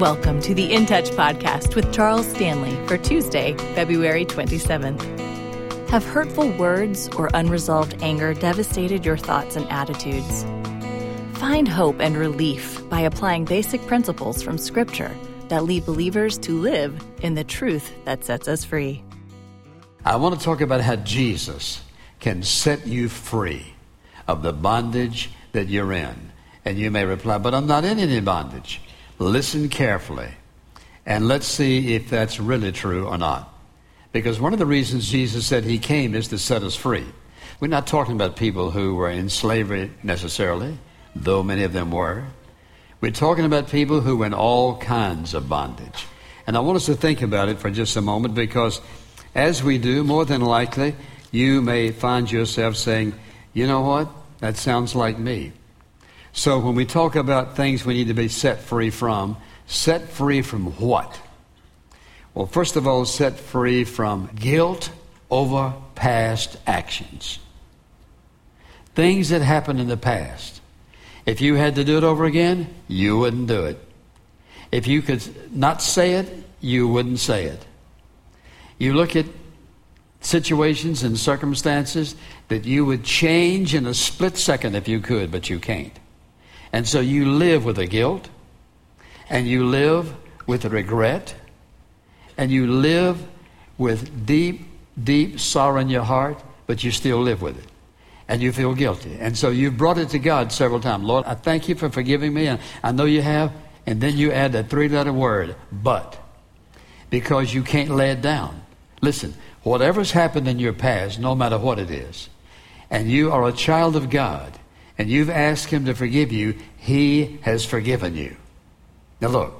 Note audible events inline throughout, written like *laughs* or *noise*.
Welcome to the In Touch podcast with Charles Stanley for Tuesday, February 27th. Have hurtful words or unresolved anger devastated your thoughts and attitudes? Find hope and relief by applying basic principles from Scripture that lead believers to live in the truth that sets us free. I want to talk about how Jesus can set you free of the bondage that you're in. And you may reply, but I'm not in any bondage. Listen carefully and let's see if that's really true or not. Because one of the reasons Jesus said he came is to set us free. We're not talking about people who were in slavery necessarily, though many of them were. We're talking about people who were in all kinds of bondage. And I want us to think about it for just a moment because as we do, more than likely, you may find yourself saying, you know what? That sounds like me. So when we talk about things we need to be set free from, set free from what? Well, first of all, set free from guilt over past actions. Things that happened in the past. If you had to do it over again, you wouldn't do it. If you could not say it, you wouldn't say it. You look at situations and circumstances that you would change in a split second if you could, but you can't. And so you live with the guilt, and you live with the regret, and you live with deep, deep sorrow in your heart, but you still live with it. And you feel guilty. And so you've brought it to God several times. Lord, I thank you for forgiving me, and I know you have. And then you add that three letter word, but, because you can't lay it down. Listen, whatever's happened in your past, no matter what it is, and you are a child of God, and you've asked Him to forgive you, He has forgiven you. Now, look,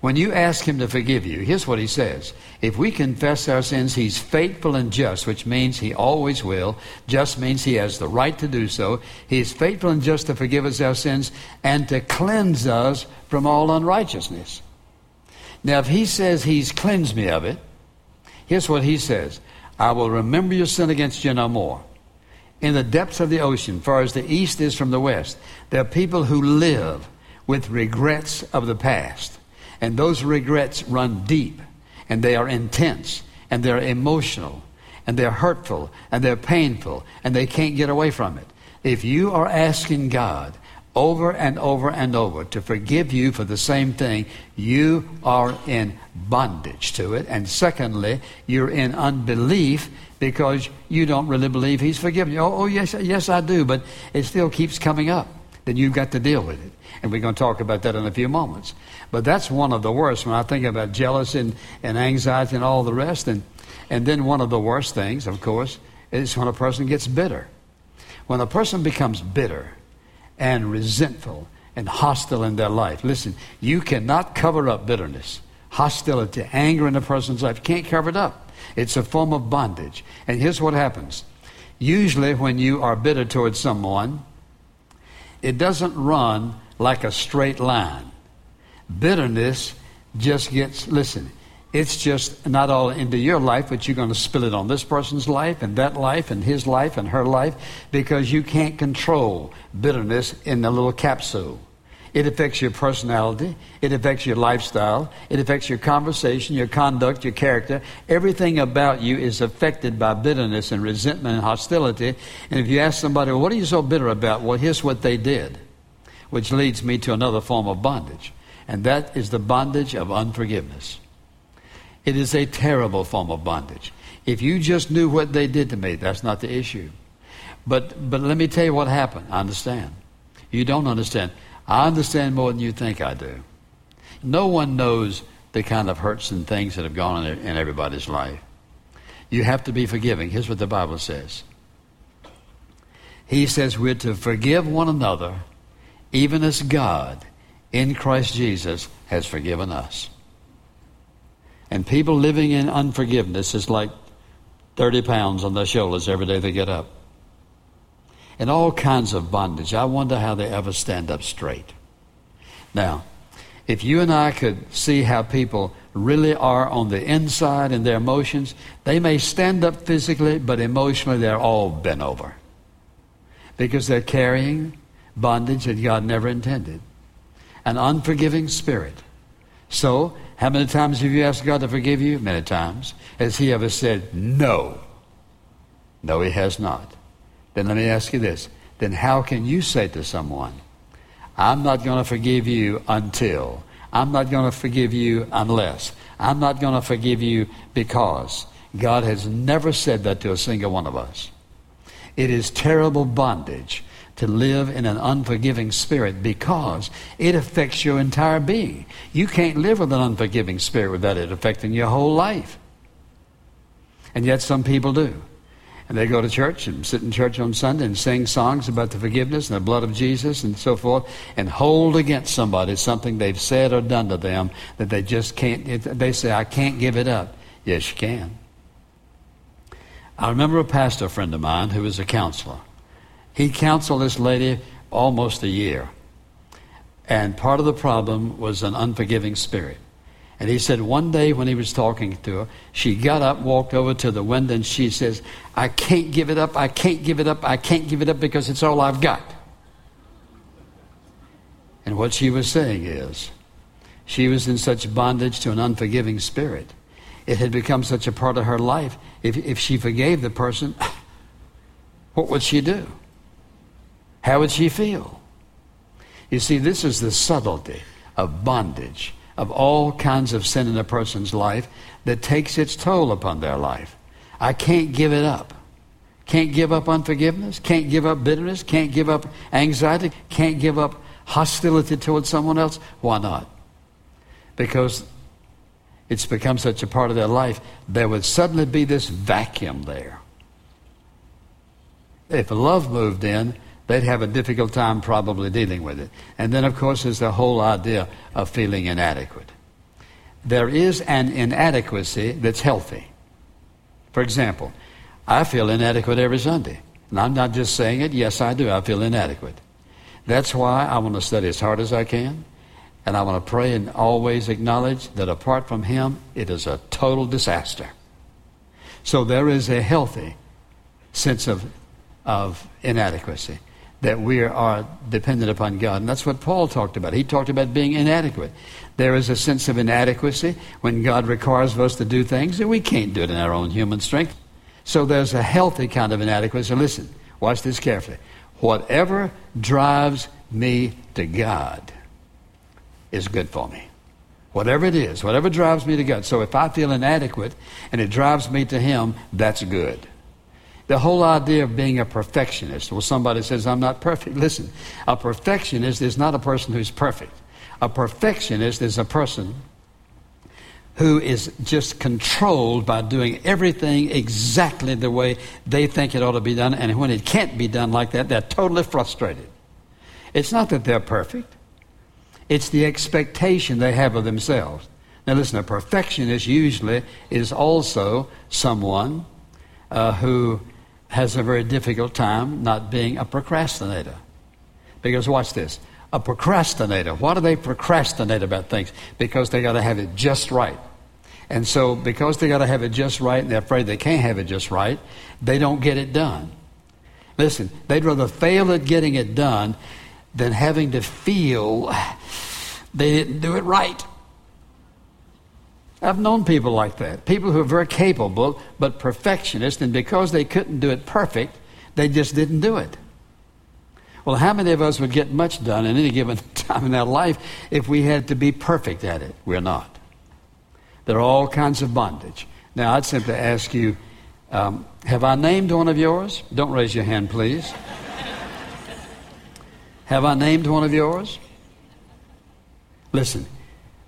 when you ask Him to forgive you, here's what He says. If we confess our sins, He's faithful and just, which means He always will. Just means He has the right to do so. He is faithful and just to forgive us our sins and to cleanse us from all unrighteousness. Now, if He says He's cleansed me of it, here's what He says I will remember your sin against you no more in the depths of the ocean, far as the east is from the west. There are people who live with regrets of the past. And those regrets run deep, and they are intense, and they're emotional, and they're hurtful, and they're painful, and they can't get away from it. If you are asking God over and over and over to forgive you for the same thing, you are in bondage to it. And secondly, you're in unbelief because you don't really believe He's forgiven you. Oh, oh, yes, yes, I do, but it still keeps coming up. Then you've got to deal with it. And we're going to talk about that in a few moments. But that's one of the worst when I think about jealousy and, and anxiety and all the rest. And, and then one of the worst things, of course, is when a person gets bitter. When a person becomes bitter, and resentful and hostile in their life. Listen, you cannot cover up bitterness, hostility, anger in a person's life. Can't cover it up. It's a form of bondage. And here's what happens. Usually, when you are bitter towards someone, it doesn't run like a straight line. Bitterness just gets, listen, it's just not all into your life, but you're going to spill it on this person's life and that life and his life and her life because you can't control bitterness in the little capsule. It affects your personality. It affects your lifestyle. It affects your conversation, your conduct, your character. Everything about you is affected by bitterness and resentment and hostility. And if you ask somebody, well, what are you so bitter about? Well, here's what they did, which leads me to another form of bondage. And that is the bondage of unforgiveness. It is a terrible form of bondage. If you just knew what they did to me, that's not the issue. But, but let me tell you what happened. I understand. You don't understand. I understand more than you think I do. No one knows the kind of hurts and things that have gone on in everybody's life. You have to be forgiving. Here's what the Bible says He says we're to forgive one another, even as God in Christ Jesus has forgiven us. And people living in unforgiveness is like 30 pounds on their shoulders every day they get up. And all kinds of bondage. I wonder how they ever stand up straight. Now, if you and I could see how people really are on the inside in their emotions, they may stand up physically, but emotionally they're all bent over. Because they're carrying bondage that God never intended. An unforgiving spirit So, how many times have you asked God to forgive you? Many times. Has He ever said no? No, He has not. Then let me ask you this. Then how can you say to someone, I'm not going to forgive you until, I'm not going to forgive you unless, I'm not going to forgive you because God has never said that to a single one of us. It is terrible bondage to live in an unforgiving spirit because it affects your entire being. You can't live with an unforgiving spirit without it affecting your whole life. And yet some people do. And they go to church and sit in church on Sunday and sing songs about the forgiveness and the blood of Jesus and so forth and hold against somebody something they've said or done to them that they just can't, they say, I can't give it up. Yes, you can. I remember a pastor friend of mine who was a counselor. He counseled this lady almost a year. And part of the problem was an unforgiving spirit. And he said one day when he was talking to her, she got up, walked over to the window, and she says, I can't give it up, I can't give it up, I can't give it up because it's all I've got. And what she was saying is, she was in such bondage to an unforgiving spirit. It had become such a part of her life. If, if she forgave the person, *laughs* what would she do? How would she feel? You see, this is the subtlety of bondage, of all kinds of sin in a person's life that takes its toll upon their life. I can't give it up. Can't give up unforgiveness. Can't give up bitterness. Can't give up anxiety. Can't give up hostility towards someone else. Why not? Because it's become such a part of their life, there would suddenly be this vacuum there. If love moved in, they'd have a difficult time probably dealing with it. And then, of course, there's the whole idea of feeling inadequate. There is an inadequacy that's healthy. For example, I feel inadequate every Sunday. And I'm not just saying it, yes, I do. I feel inadequate. That's why I want to study as hard as I can. And I want to pray and always acknowledge that apart from Him, it is a total disaster. So there is a healthy sense of, of inadequacy that we are dependent upon God. And that's what Paul talked about. He talked about being inadequate. There is a sense of inadequacy when God requires of us to do things that we can't do it in our own human strength. So there's a healthy kind of inadequacy. So listen, watch this carefully. Whatever drives me to God is good for me. Whatever it is, whatever drives me to God. So if I feel inadequate and it drives me to Him, that's good. The whole idea of being a perfectionist, well, somebody says, I'm not perfect. Listen, a perfectionist is not a person who's perfect. A perfectionist is a person who is just controlled by doing everything exactly the way they think it ought to be done. And when it can't be done like that, they're totally frustrated. It's not that they're perfect, it's the expectation they have of themselves. Now, listen, a perfectionist usually is also someone uh, who has a very difficult time not being a procrastinator. Because watch this. A procrastinator, why do they procrastinate about things? Because they got to have it just right. And so, because they got to have it just right and they're afraid they can't have it just right, they don't get it done. Listen, they'd rather fail at getting it done than having to feel they didn't do it right. I've known people like that. People who are very capable, but perfectionists, and because they couldn't do it perfect, they just didn't do it. Well, how many of us would get much done in any given *laughs* time in our life if we had to be perfect at it? We're not. There are all kinds of bondage. Now, I'd simply ask you um, have I named one of yours? Don't raise your hand, please. have I named one of yours? Listen,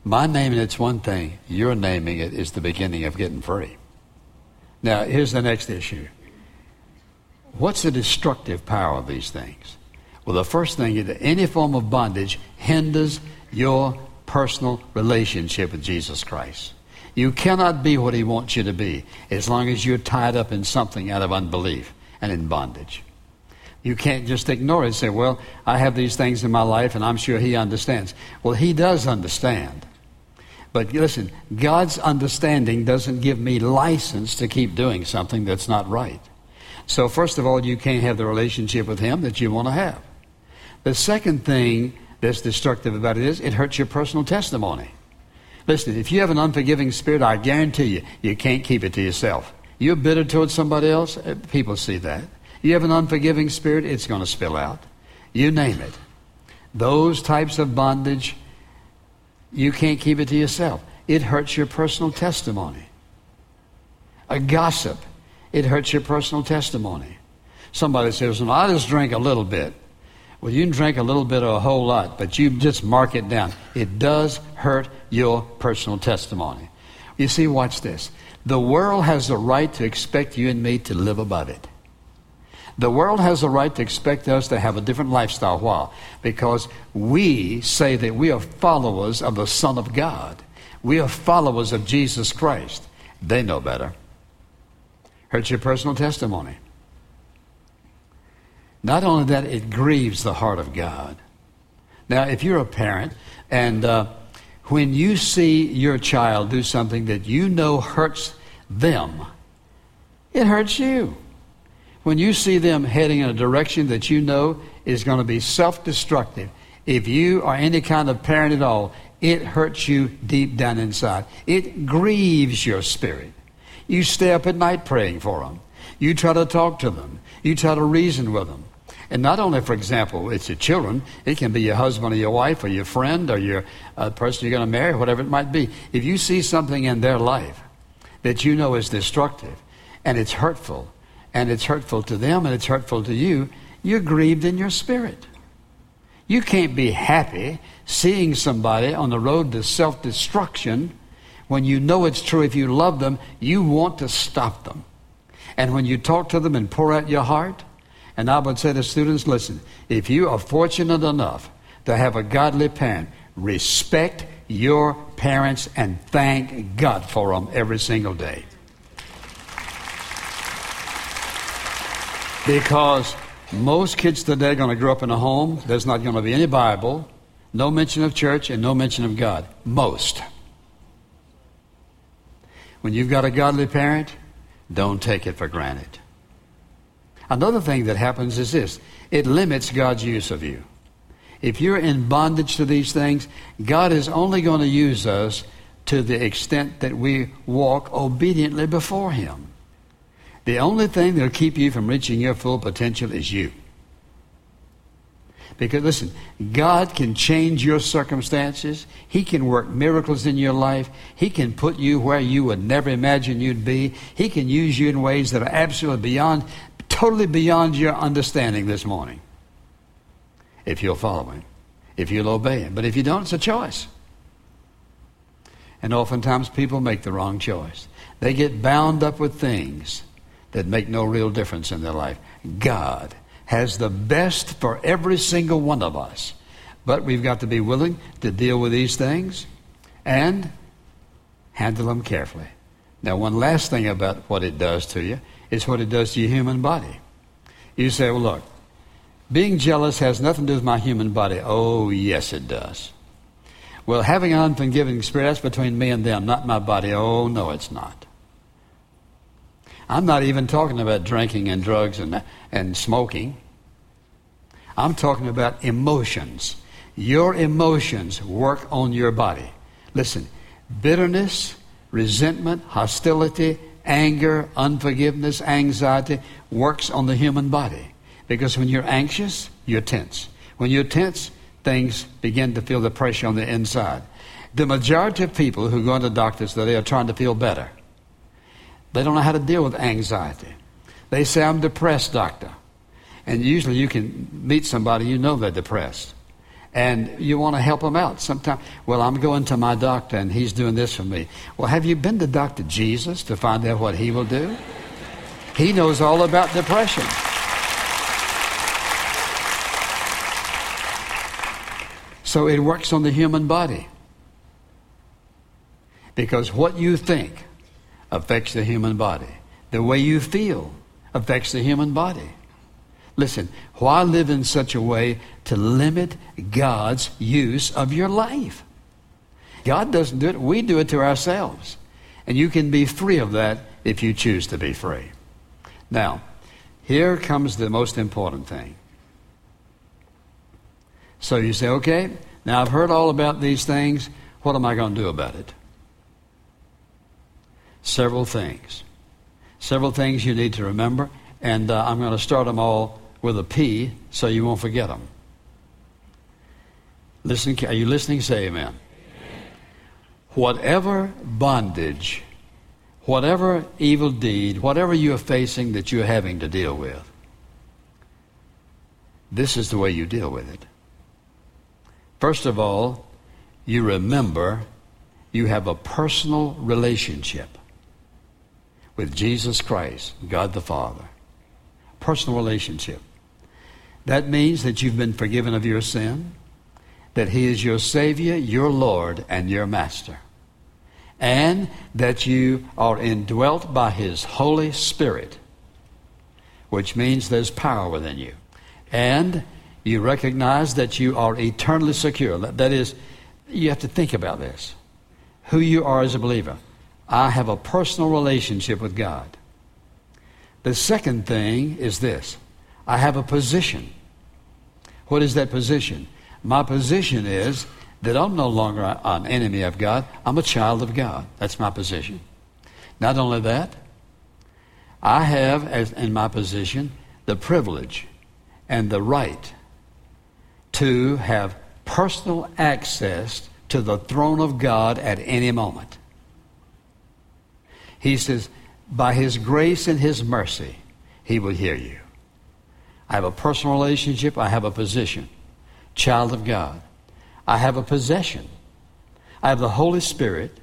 my naming it's one thing, your naming it is the beginning of getting free. Now, here's the next issue. What's the destructive power of these things? Well, the first thing is that any form of bondage hinders your personal relationship with Jesus Christ. You cannot be what He wants you to be as long as you're tied up in something out of unbelief and in bondage. You can't just ignore it and say, Well, I have these things in my life and I'm sure He understands. Well, He does understand. But listen, God's understanding doesn't give me license to keep doing something that's not right. So, first of all, you can't have the relationship with Him that you want to have. The second thing that's destructive about it is it hurts your personal testimony. Listen, if you have an unforgiving spirit, I guarantee you, you can't keep it to yourself. You're bitter towards somebody else, eh, people see that. You have an unforgiving spirit, it's going to spill out. You name it. Those types of bondage, you can't keep it to yourself. It hurts your personal testimony. A gossip, it hurts your personal testimony. Somebody says, well, I just drink a little bit. Well, you can drink a little bit or a whole lot, but you just mark it down. It does hurt your personal testimony. You see, watch this. The world has the right to expect you and me to live above it. The world has the right to expect us to have a different lifestyle. Why? Because we say that we are followers of the Son of God. We are followers of Jesus Christ. They know better. Hurts your personal testimony. Not only that, it grieves the heart of God. Now, if you're a parent and uh, when you see your child do something that you know hurts them, it hurts you. When you see them heading in a direction that you know is going to be self destructive, if you are any kind of parent at all, it hurts you deep down inside. It grieves your spirit. You stay up at night praying for them. You try to talk to them. You try to reason with them. And not only, for example, it's your children, it can be your husband or your wife or your friend or your uh, person you're going to marry, whatever it might be. If you see something in their life that you know is destructive and it's hurtful, and it's hurtful to them and it's hurtful to you, you're grieved in your spirit. You can't be happy seeing somebody on the road to self destruction when you know it's true. If you love them, you want to stop them. And when you talk to them and pour out your heart, and I would say to students, listen, if you are fortunate enough to have a godly parent, respect your parents and thank God for them every single day. Because most kids today are going to grow up in a home, there's not going to be any Bible, no mention of church, and no mention of God. Most. When you've got a godly parent, don't take it for granted. Another thing that happens is this it limits God's use of you. If you're in bondage to these things, God is only going to use us to the extent that we walk obediently before Him. The only thing that'll keep you from reaching your full potential is you. Because listen, God can change your circumstances. He can work miracles in your life. He can put you where you would never imagine you'd be. He can use you in ways that are absolutely beyond totally beyond your understanding this morning. If you'll follow him, if you'll obey him. But if you don't, it's a choice. And oftentimes people make the wrong choice. They get bound up with things that make no real difference in their life. God has the best for every single one of us. But we've got to be willing to deal with these things and handle them carefully. Now, one last thing about what it does to you is what it does to your human body. You say, well, look, being jealous has nothing to do with my human body. Oh, yes, it does. Well, having an unforgiving spirit, that's between me and them, not my body. Oh, no, it's not. I'm not even talking about drinking and drugs and, and smoking. I'm talking about emotions. Your emotions work on your body. Listen, bitterness, resentment, hostility, anger, unforgiveness, anxiety works on the human body. Because when you're anxious, you're tense. When you're tense, things begin to feel the pressure on the inside. The majority of people who go into doctors today are trying to feel better. They don't know how to deal with anxiety. They say, I'm depressed, doctor. And usually you can meet somebody, you know they're depressed. And you want to help them out. Sometimes, well, I'm going to my doctor and he's doing this for me. Well, have you been to Dr. Jesus to find out what he will do? He knows all about depression. So it works on the human body. Because what you think affects the human body. The way you feel affects the human body. Listen, why live in such a way to limit God's use of your life? God doesn't do it, we do it to ourselves. And you can be free of that if you choose to be free. Now, here comes the most important thing. So you say, okay, now I've heard all about these things. What am I going to do about it? Several things. Several things you need to remember, and uh, I'm going to start them all with a P so you won't forget them. Listen, are you listening? Say amen. amen. Whatever bondage, whatever evil deed, whatever you're facing that you're having to deal with, this is the way you deal with it. First of all, you remember you have a personal relationship with Jesus Christ, God the Father. Personal relationship. That means that you've been forgiven of your sin, that He is your Savior, your Lord, and your Master, and that you are indwelt by His Holy Spirit, which means there's power within you. And you recognize that you are eternally secure. That is, you have to think about this who you are as a believer. I have a personal relationship with God. The second thing is this I have a position. What is that position? My position is that I'm no longer an enemy of God, I'm a child of God. That's my position. Not only that, I have, as in my position, the privilege and the right to have personal access to the throne of God at any moment. He says, by His grace and His mercy, He will hear you. I have a personal relationship, I have a position. Child of God. I have a possession. I have the Holy Spirit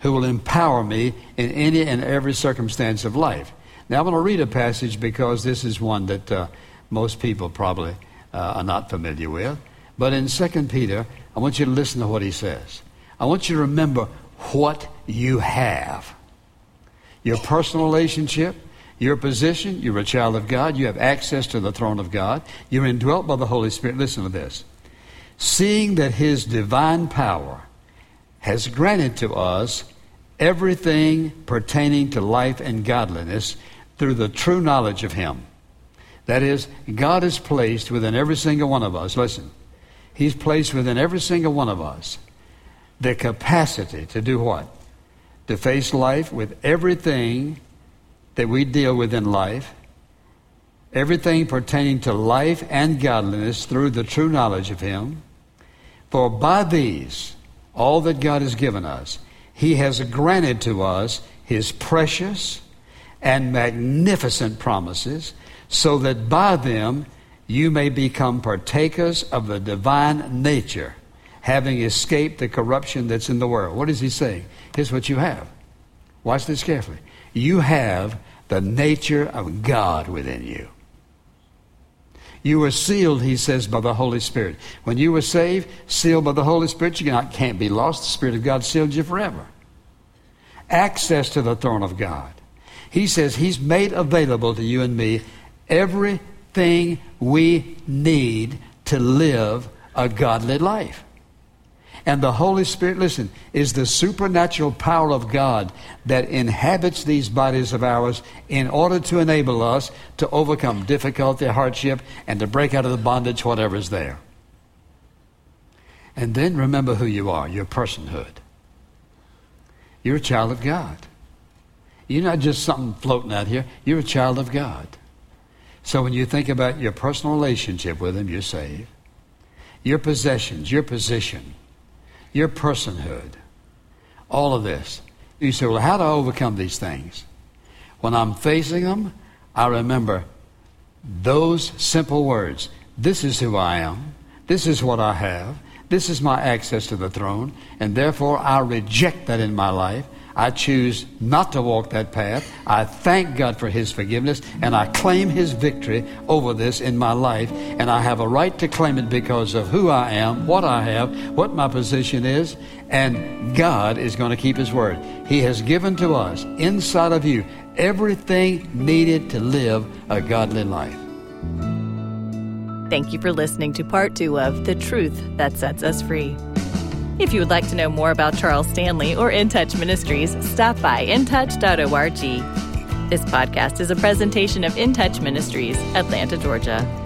who will empower me in any and every circumstance of life. Now, I'm going to read a passage because this is one that uh, most people probably uh, are not familiar with. But in 2 Peter, I want you to listen to what he says. I want you to remember what you have your personal relationship, your position. You're a child of God. You have access to the throne of God. You're indwelt by the Holy Spirit. Listen to this. Seeing that His divine power has granted to us everything pertaining to life and godliness through the true knowledge of Him. That is, God is placed within every single one of us, listen, He's placed within every single one of us the capacity to do what? To face life with everything that we deal with in life, everything pertaining to life and godliness through the true knowledge of Him. For by these, all that God has given us, He has granted to us His precious and magnificent promises, so that by them you may become partakers of the divine nature, having escaped the corruption that's in the world. What is he saying? Here's what you have. Watch this carefully. You have the nature of God within you. You were sealed, he says, by the Holy Spirit. When you were saved, sealed by the Holy Spirit, you cannot, can't be lost. The Spirit of God sealed you forever. Access to the throne of God. He says he's made available to you and me everything we need to live a godly life. And the Holy Spirit, listen, is the supernatural power of God that inhabits these bodies of ours in order to enable us to overcome difficulty, hardship, and to break out of the bondage, whatever is there. And then remember who you are, your personhood. You're a child of God. You're not just something floating out here, you're a child of God. So when you think about your personal relationship with Him, you're saved. Your possessions, your position, your personhood, all of this. You say, well, how do I overcome these things? When I'm facing them, I remember those simple words. This is who I am. This is what I have. This is my access to the throne. And therefore, I reject that in my life. I choose not to walk that path. I thank God for His forgiveness and I claim His victory over this in my life. And I have a right to claim it because of who I am, what I have, what my position is. And God is going to keep His word. He has given to us inside of you everything needed to live a godly life. Thank you for listening to part two of The Truth That Sets Us Free. If you would like to know more about Charles Stanley or In Touch Ministries, stop by intouch.org. This podcast is a presentation of In Touch Ministries, Atlanta, Georgia.